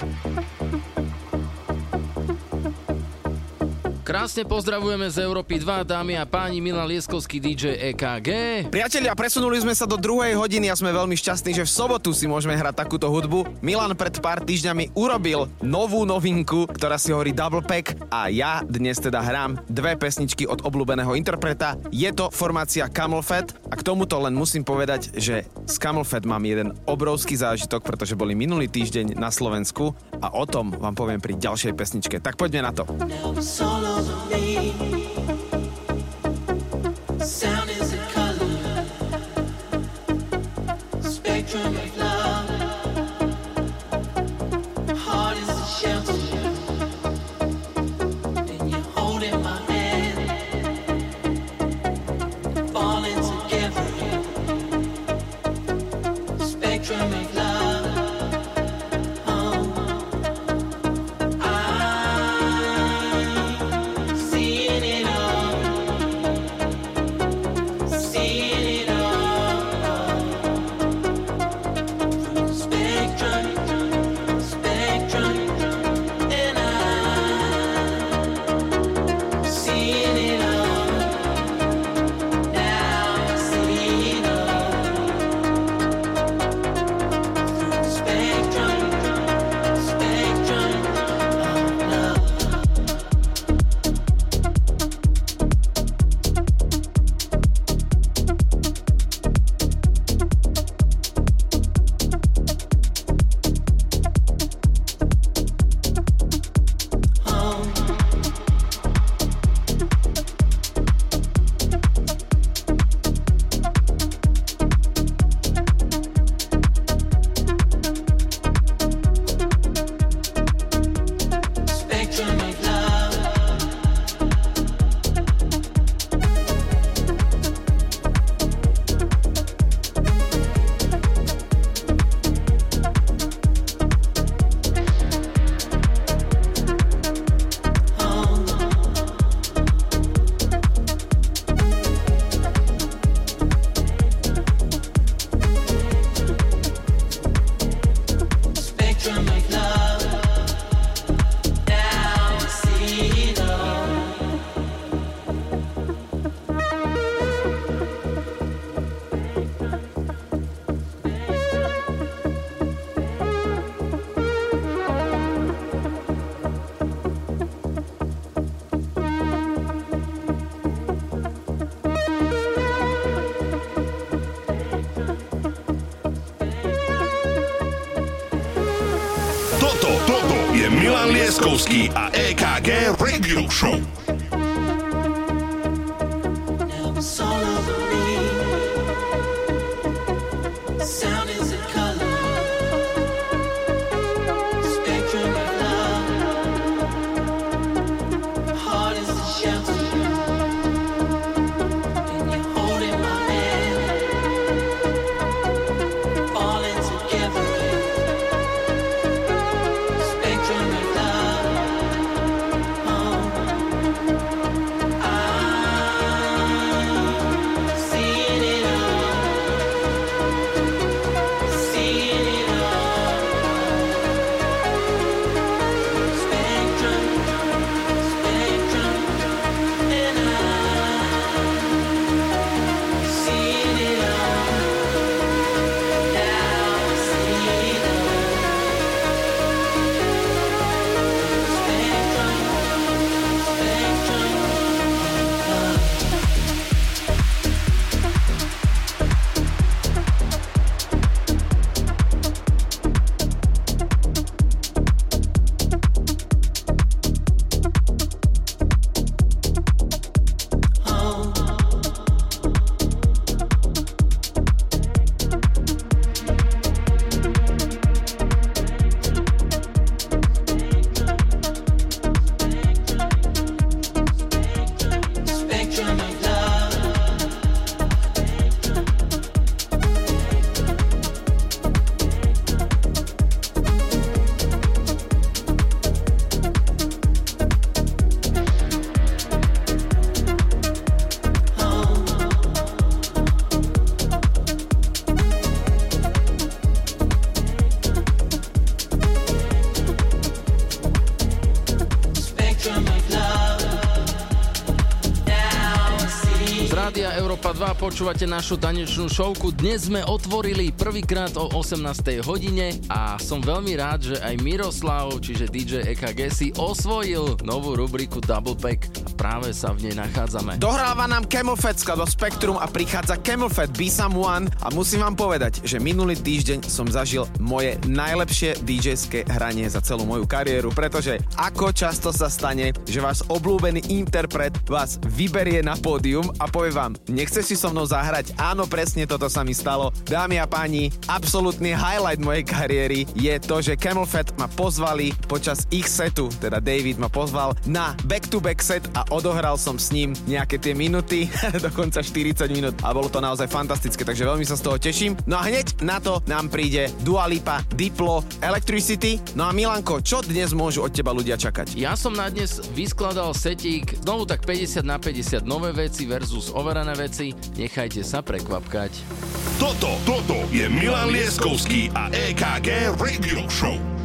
Thank you. Krásne pozdravujeme z Európy 2, dámy a páni, Milan Lieskovský DJ EKG. Priatelia, presunuli sme sa do druhej hodiny a sme veľmi šťastní, že v sobotu si môžeme hrať takúto hudbu. Milan pred pár týždňami urobil novú novinku, ktorá si hovorí Double Pack a ja dnes teda hrám dve pesničky od obľúbeného interpreta. Je to formácia Camel Fat a k tomuto len musím povedať, že s Camel Fat mám jeden obrovský zážitok, pretože boli minulý týždeň na Slovensku a o tom vám poviem pri ďalšej pesničke. Tak poďme na to. of me. Leskovský a EKG Radio Show. Počúvate našu tanečnú šovku. Dnes sme otvorili prvýkrát o 18. hodine a som veľmi rád, že aj Miroslav, čiže DJ EKG si osvojil novú rubriku Double Pack a práve sa v nej nachádzame. Dohráva nám Camelfed do Spektrum a prichádza Camelfed Be Someone a musím vám povedať, že minulý týždeň som zažil moje najlepšie DJ-ské hranie za celú moju kariéru, pretože ako často sa stane, že váš obľúbený interpret vás vyberie na pódium a povie vám, nechceš si so mnou zahrať? Áno, presne toto sa mi stalo. Dámy a páni, absolútny highlight mojej kariéry je to, že Camel Fat ma pozvali počas ich setu, teda David ma pozval na back-to-back set a odohral som s ním nejaké tie minuty, dokonca 40 minút a bolo to naozaj fantastické, takže veľmi sa z toho teším. No a hneď na to nám príde Dua Lipa, Diplo, Electricity. No a Milanko, čo dnes môžu od teba ľudia čakať? Ja som na dnes vyskladal setík, znovu tak 50 na 50 nové veci versus overené veci. Nechajte sa prekvapkať. Toto, toto je Milan Lieskovský a EKG Radio Show.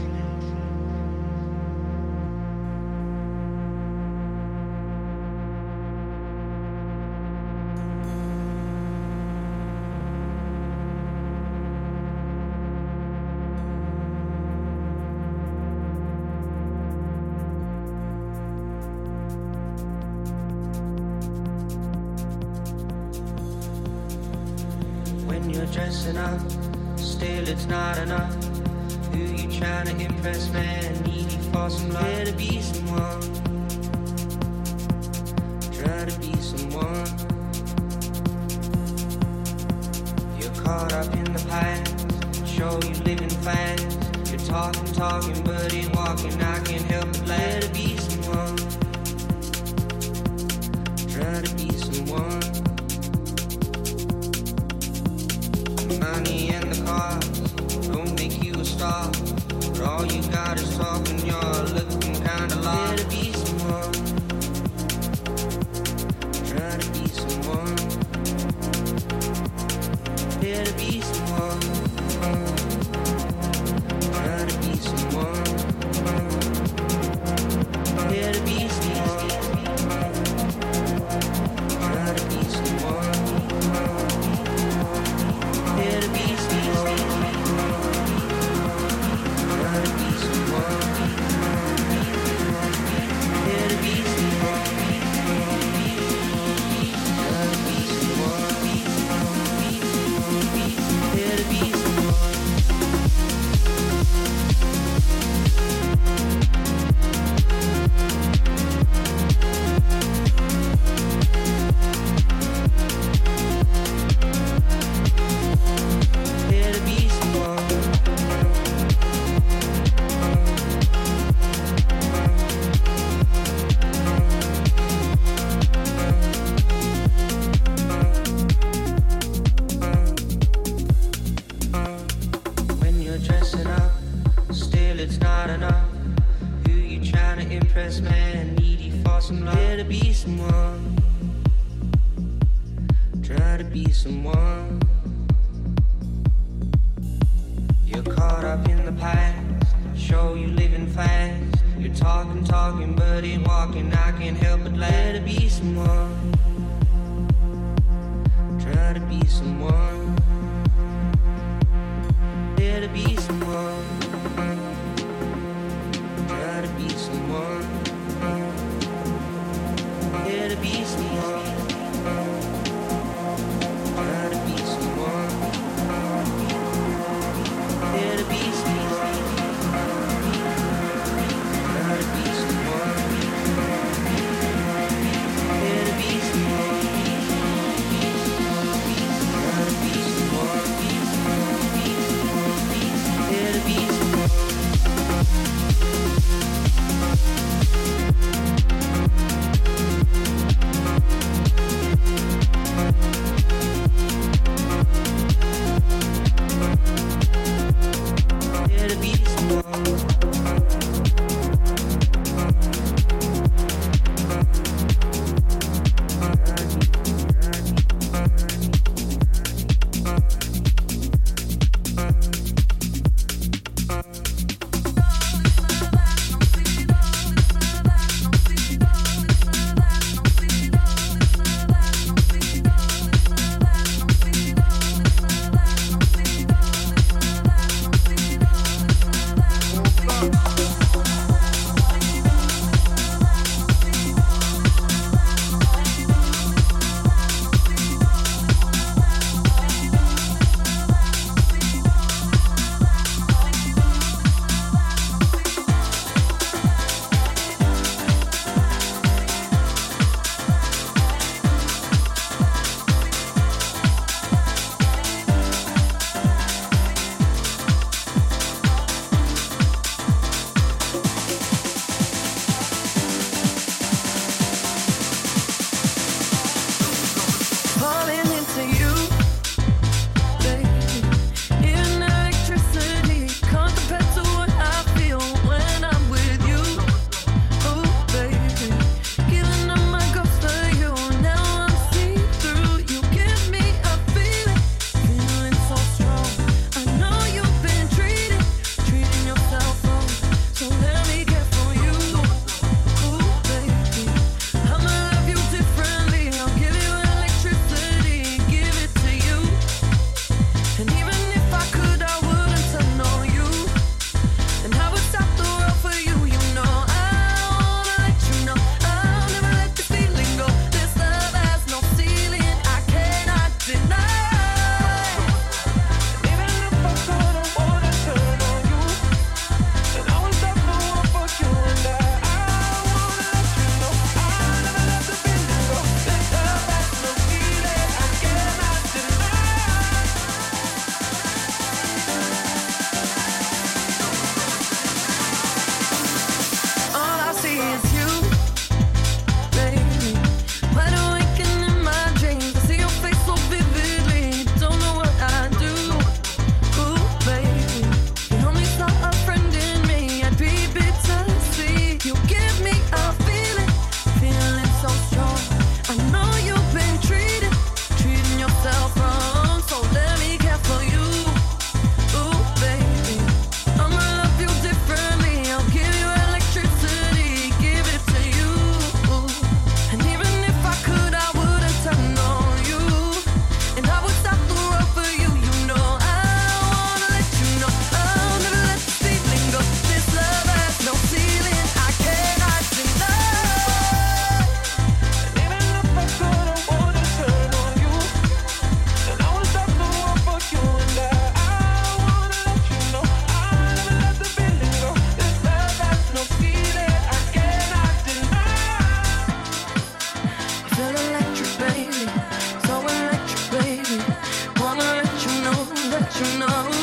you know.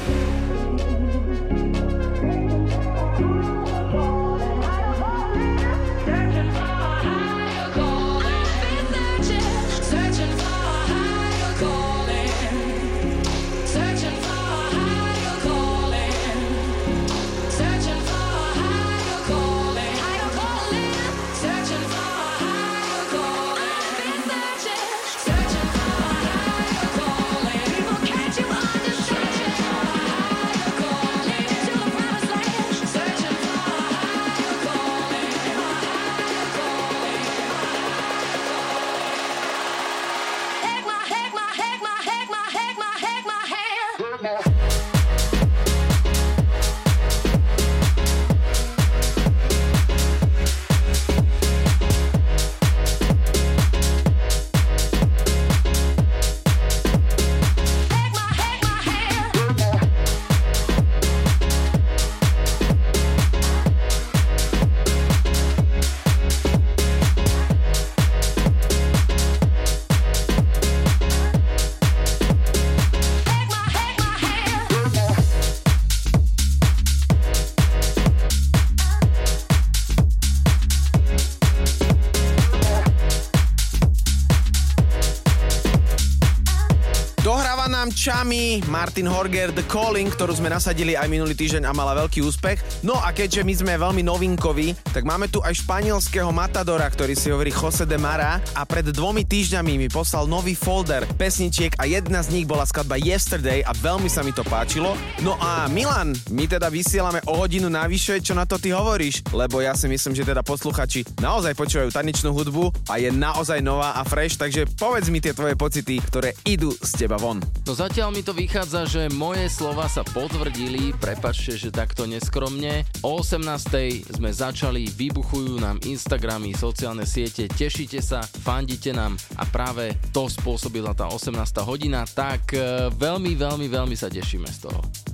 Chami, Martin Horger, The Calling, ktorú sme nasadili aj minulý týždeň a mala veľký úspech. No a keďže my sme veľmi novinkoví, tak máme tu aj španielského matadora, ktorý si hovorí Jose de Mara a pred dvomi týždňami mi poslal nový folder pesničiek a jedna z nich bola skladba Yesterday a veľmi sa mi to páčilo. No a Milan, my teda vysielame o hodinu navyše, čo na to ty hovoríš? Lebo ja si myslím, že teda posluchači naozaj počúvajú tanečnú hudbu a je naozaj nová a fresh, takže povedz mi tie tvoje pocity, ktoré idú z teba von. No Zatiaľ mi to vychádza, že moje slova sa potvrdili, prepačte, že takto neskromne. O 18. sme začali, vybuchujú nám Instagramy, sociálne siete, tešíte sa, fandite nám a práve to spôsobila tá 18. hodina, tak e, veľmi, veľmi, veľmi sa tešíme z toho.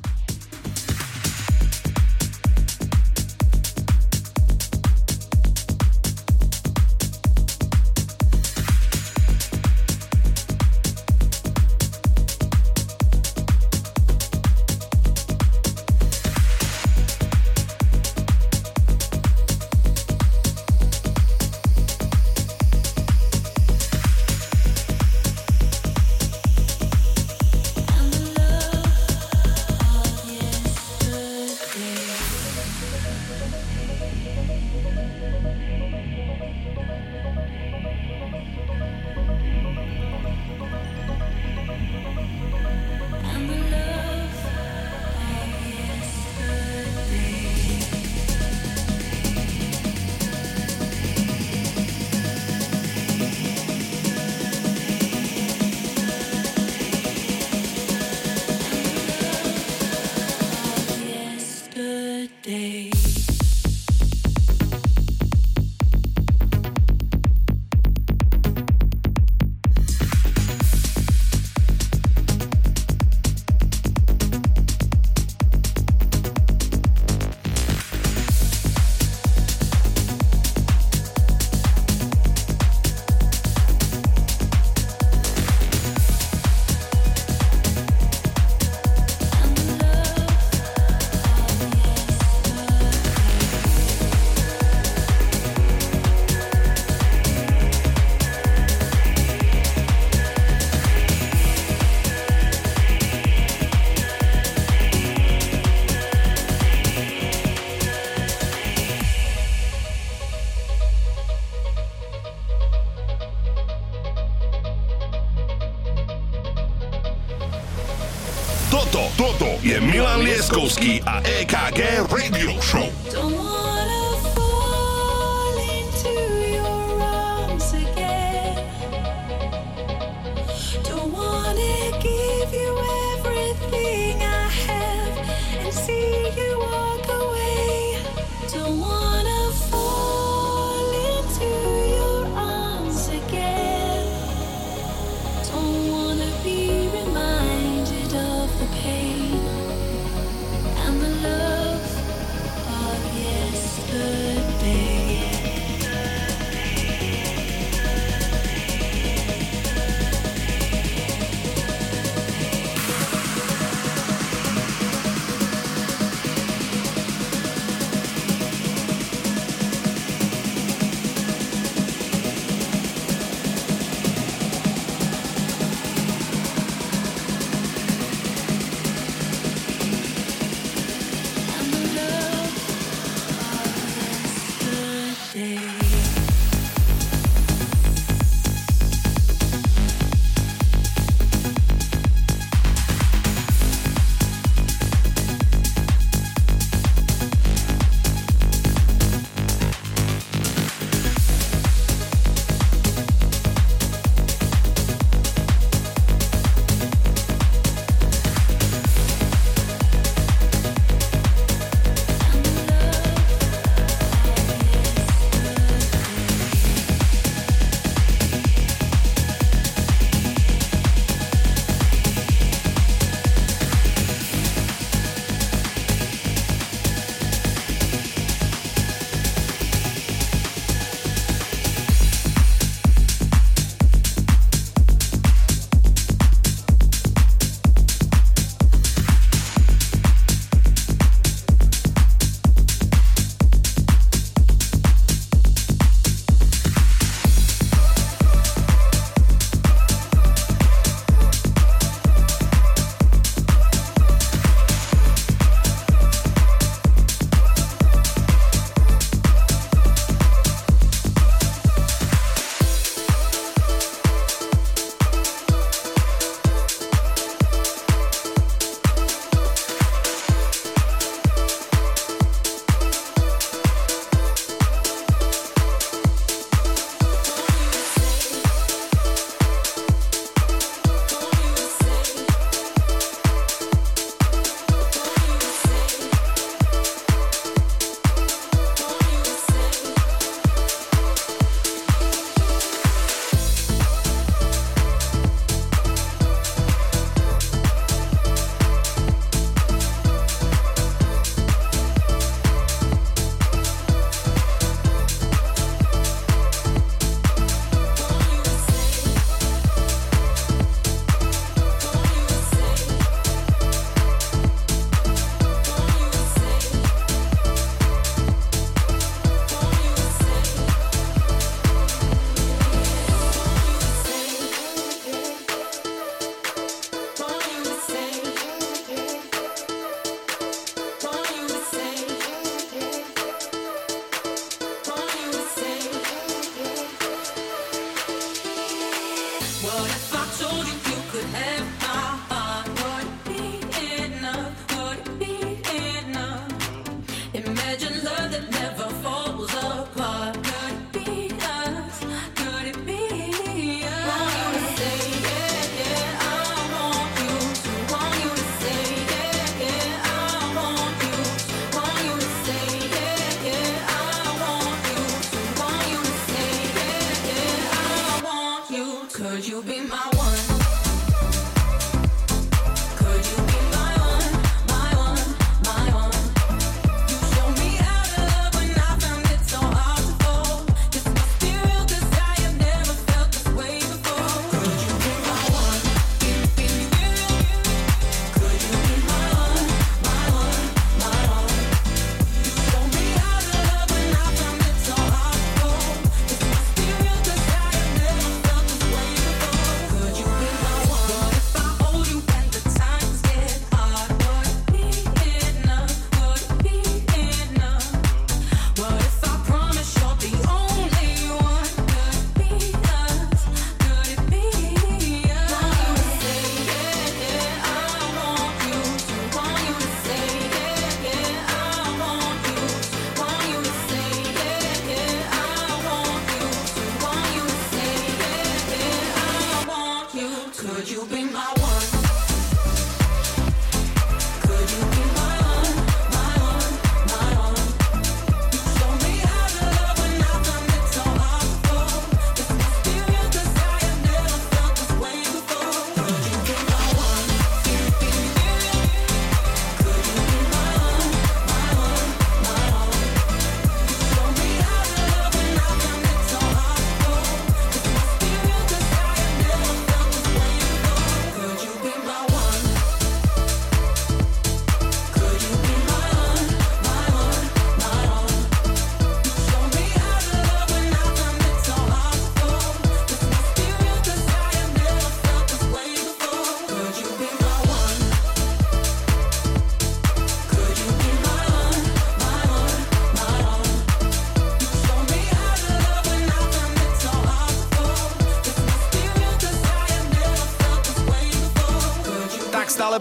Leskovský a EKG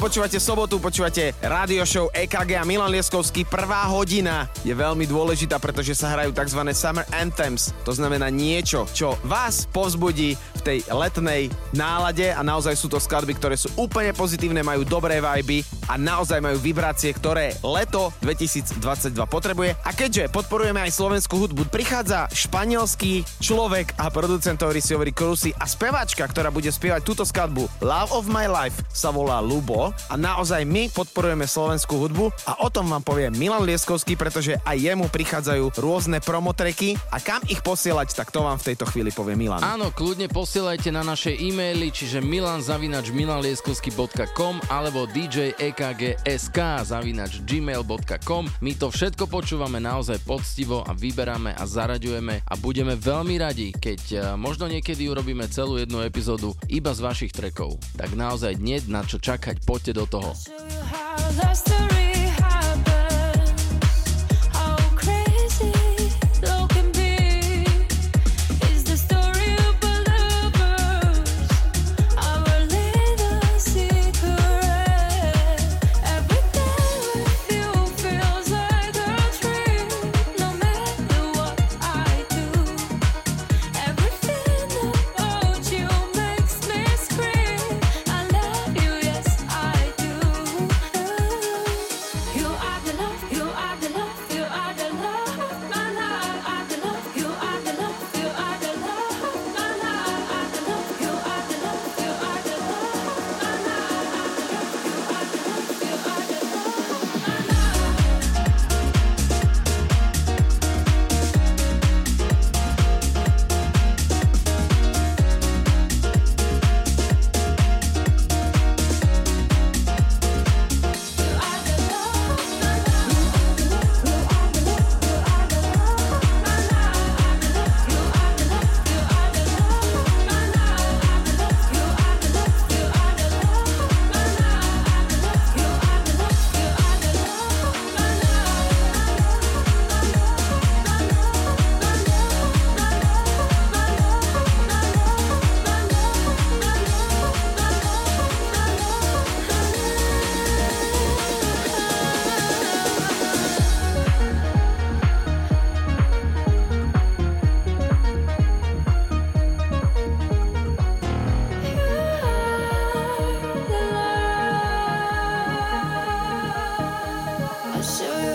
počúvate sobotu, počúvate rádio show EKG a Milan Lieskovský. Prvá hodina je veľmi dôležitá, pretože sa hrajú tzv. Summer Anthems. To znamená niečo, čo vás povzbudí v tej letnej nálade a naozaj sú to skladby, ktoré sú úplne pozitívne, majú dobré vibe a naozaj majú vibrácie, ktoré leto 2022 potrebuje. A keďže podporujeme aj slovenskú hudbu, prichádza španielský človek a producent, ktorý si hovorí Krusy a speváčka, ktorá bude spievať túto skladbu Love of My Life sa volá Lubo a naozaj my podporujeme slovenskú hudbu a o tom vám povie Milan Lieskovský, pretože aj jemu prichádzajú rôzne promotreky a kam ich posielať, tak to vám v tejto chvíli povie Milan. Áno, kľudne posielajte na naše e-maily, čiže milanzavinač milanlieskovský.com alebo DJ ekg.sk zavinač gmail.com. My to všetko počúvame naozaj poctivo a vyberáme a zaraďujeme a budeme veľmi radi, keď e, možno niekedy urobíme celú jednu epizódu iba z vašich trekov. Tak naozaj nie na čo čakať, poďte do toho.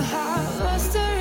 how I lost her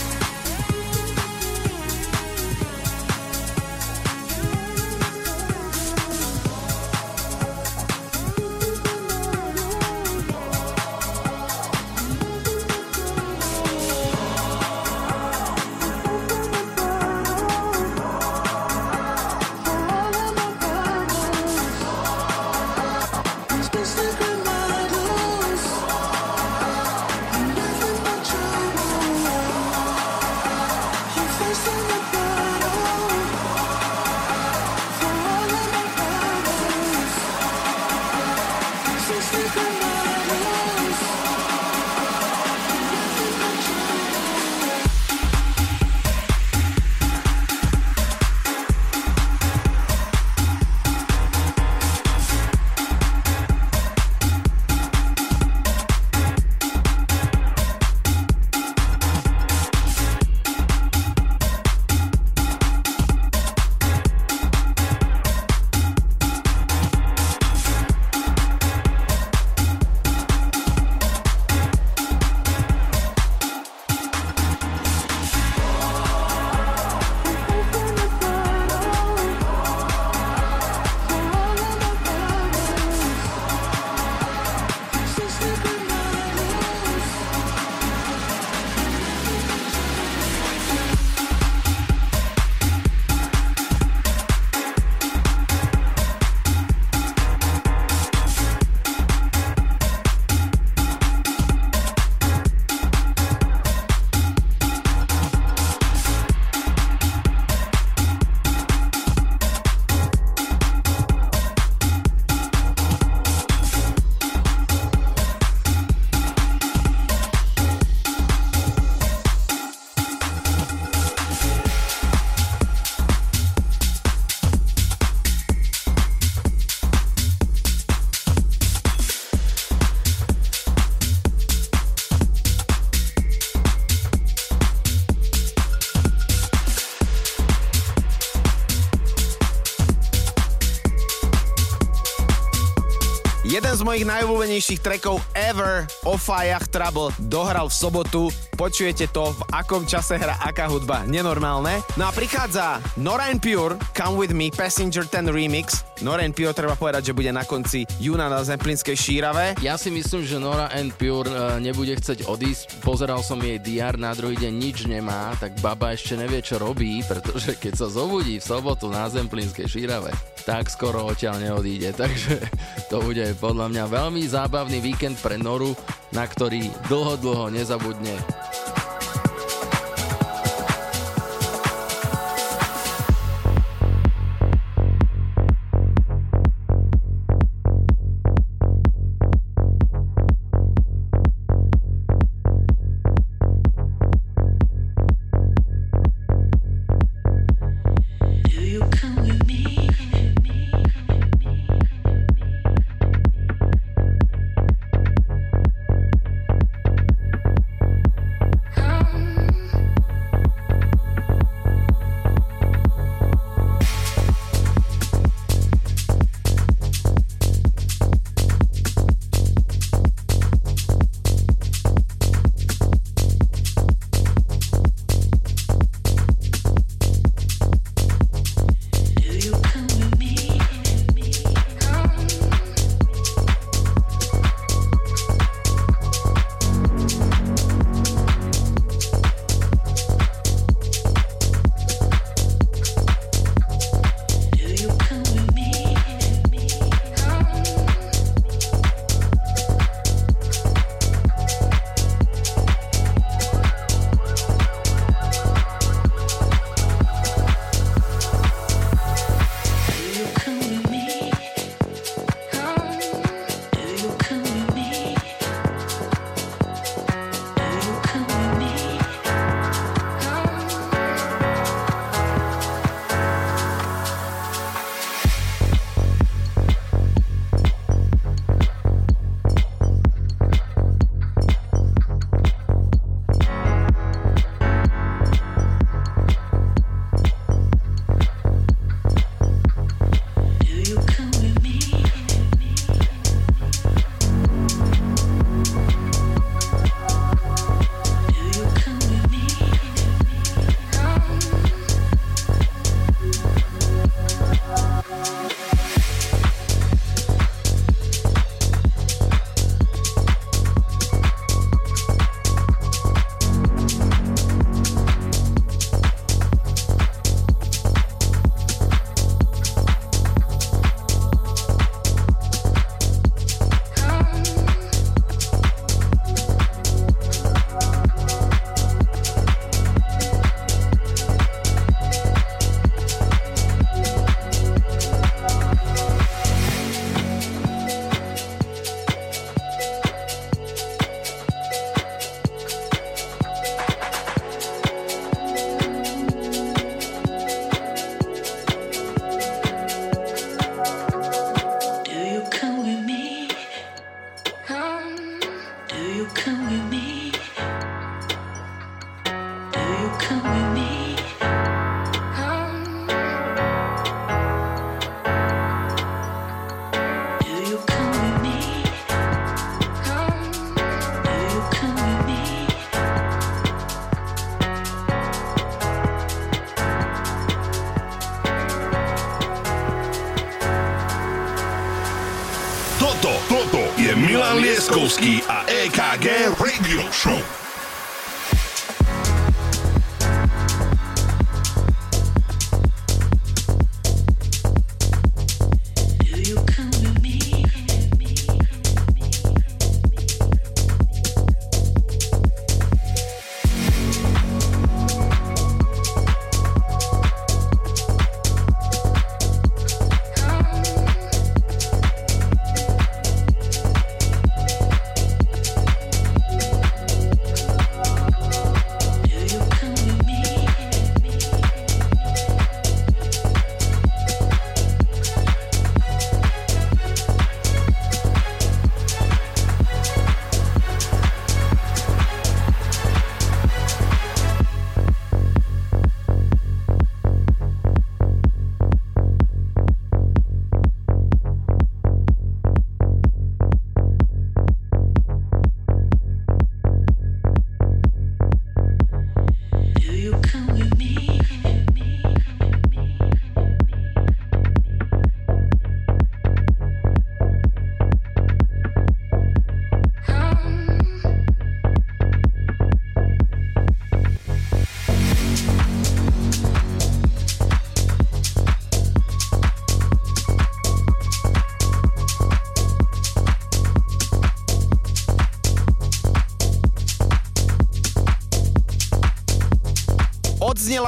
Z mojich najobľúbenejších trackov ever o Fajach Trouble dohral v sobotu. Počujete to, v akom čase hra aká hudba. Nenormálne. No a prichádza Nora and Pure, Come With Me, Passenger 10 Remix. Nora and Pure treba povedať, že bude na konci júna na Zemplinskej šírave. Ja si myslím, že Nora and Pure uh, nebude chceť odísť. Pozeral som jej DR, na druhý deň nič nemá, tak baba ešte nevie, čo robí, pretože keď sa zobudí v sobotu na Zemplinskej šírave, tak skoro odtiaľ neodíde. Takže to bude podľa mňa veľmi zábavný víkend pre Noru, na ktorý dlho, dlho nezabudne.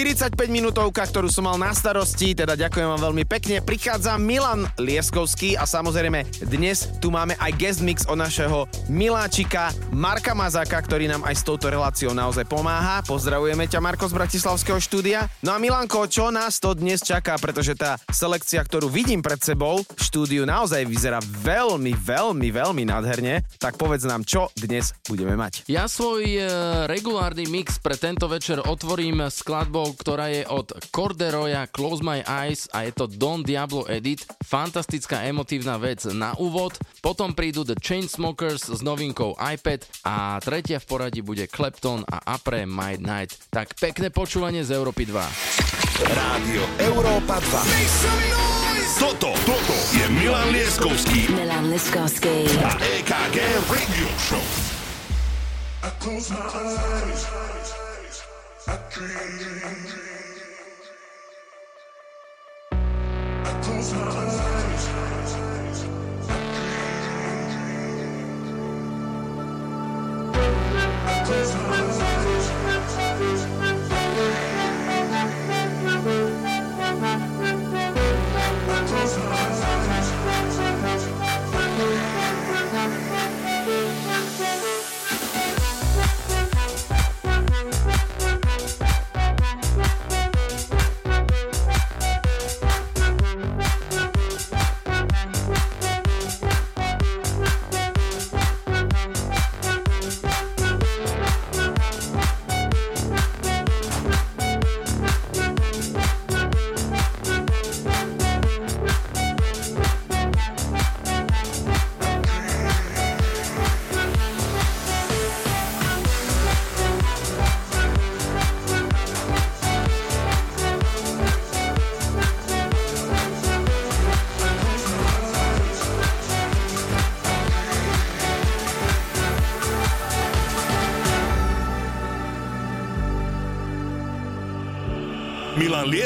45 minútovka, ktorú som mal na starosti, teda ďakujem vám veľmi pekne. Prichádza Milan Lieskovský a samozrejme dnes tu máme aj guest mix od našeho miláčika Marka Mazaka, ktorý nám aj s touto reláciou naozaj pomáha. Pozdravujeme ťa Marko z Bratislavského štúdia. No a Milanko, čo nás to dnes čaká, pretože tá selekcia, ktorú vidím pred sebou v štúdiu naozaj vyzerá veľmi, veľmi, veľmi nádherne. Tak povedz nám, čo dnes budeme mať. Ja svoj e, regulárny mix pre tento večer otvorím skladbou, ktorá je od Corderoya Close My Eyes a je to Don Diablo Edit. Fantastická emotívna vec na úvod. Potom prídu The Chainsmokers s novinkou iPad a tretia v poradí bude Clapton a Apre My Night. Tak pekné počúvanie z Európy 2. Rádio Európa 2. Toto, toto je Milan Lieskovský. Milan Lieskovský. A EKG Radio Show. I close my eyes. I close my eyes.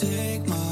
take my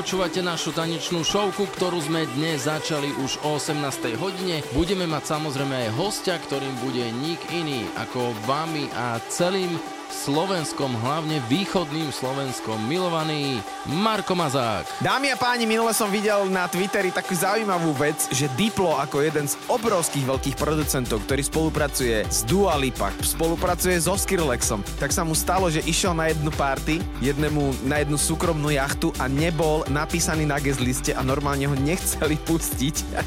počúvate našu tanečnú šovku, ktorú sme dnes začali už o 18. hodine. Budeme mať samozrejme aj hostia, ktorým bude nik iný ako vami a celým Slovenskom, hlavne východným Slovenskom, milovaný Marko Mazák. Dámy a páni, minule som videl na Twitteri takú zaujímavú vec, že Diplo ako jeden z obrovských veľkých producentov, ktorý spolupracuje s Dua Lipa, spolupracuje so Skrillexom, tak sa mu stalo, že išiel na jednu party, jednému, na jednu súkromnú jachtu a nebol napísaný na guest liste a normálne ho nechceli pustiť.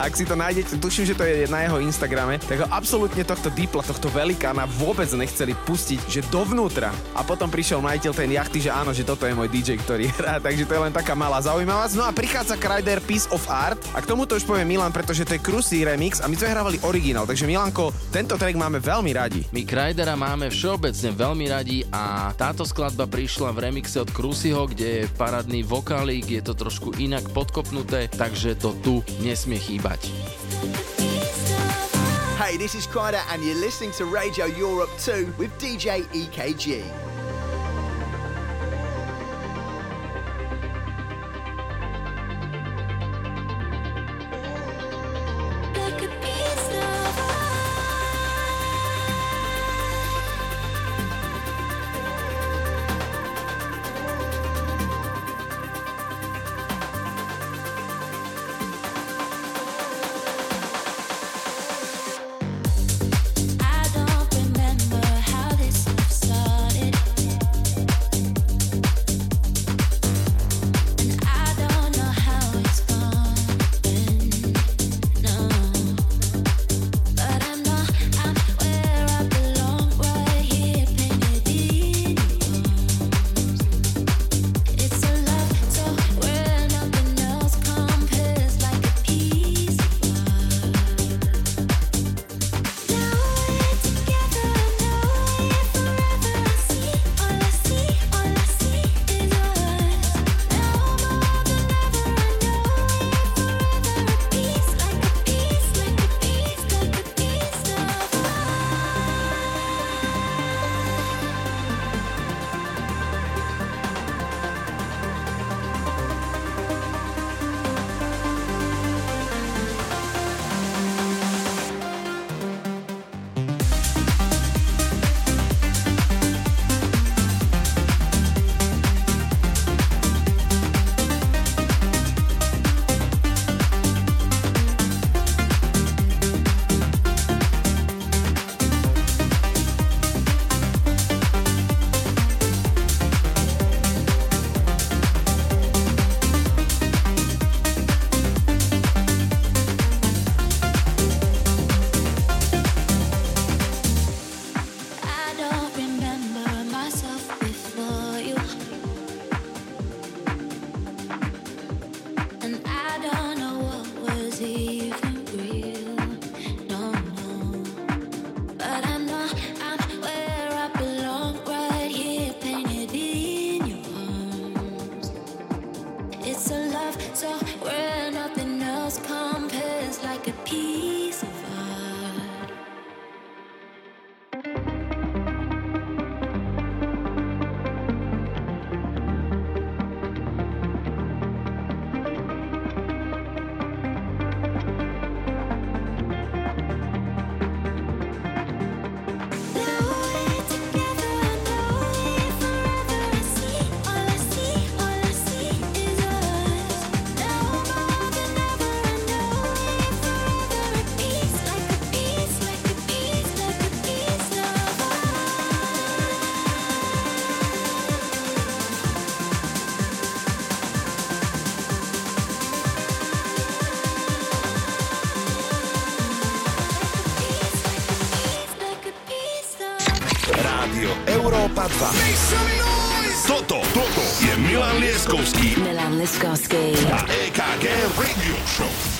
Ak si to nájdete, tuším, že to je na jeho Instagrame, tak ho absolútne tohto Dipla, tohto velikána vôbec nechceli pustiť že dovnútra. A potom prišiel majiteľ ten jachty, že áno, že toto je môj DJ, ktorý hrá, takže to je len taká malá zaujímavosť. No a prichádza Kryder Piece of Art a k tomuto už povie Milan, pretože to je Krusy remix a my sme hrávali originál, takže Milanko, tento track máme veľmi radi. My Krydera máme všeobecne veľmi radi a táto skladba prišla v remixe od Krusyho, kde je parádny vokálík, je to trošku inak podkopnuté, takže to tu nesmie chýbať. Hey, this is Kryder, and you're listening to Radio Europe 2 with DJ EKG. Milan Lieskovský Milan Lieskovský a EKG Radio Show.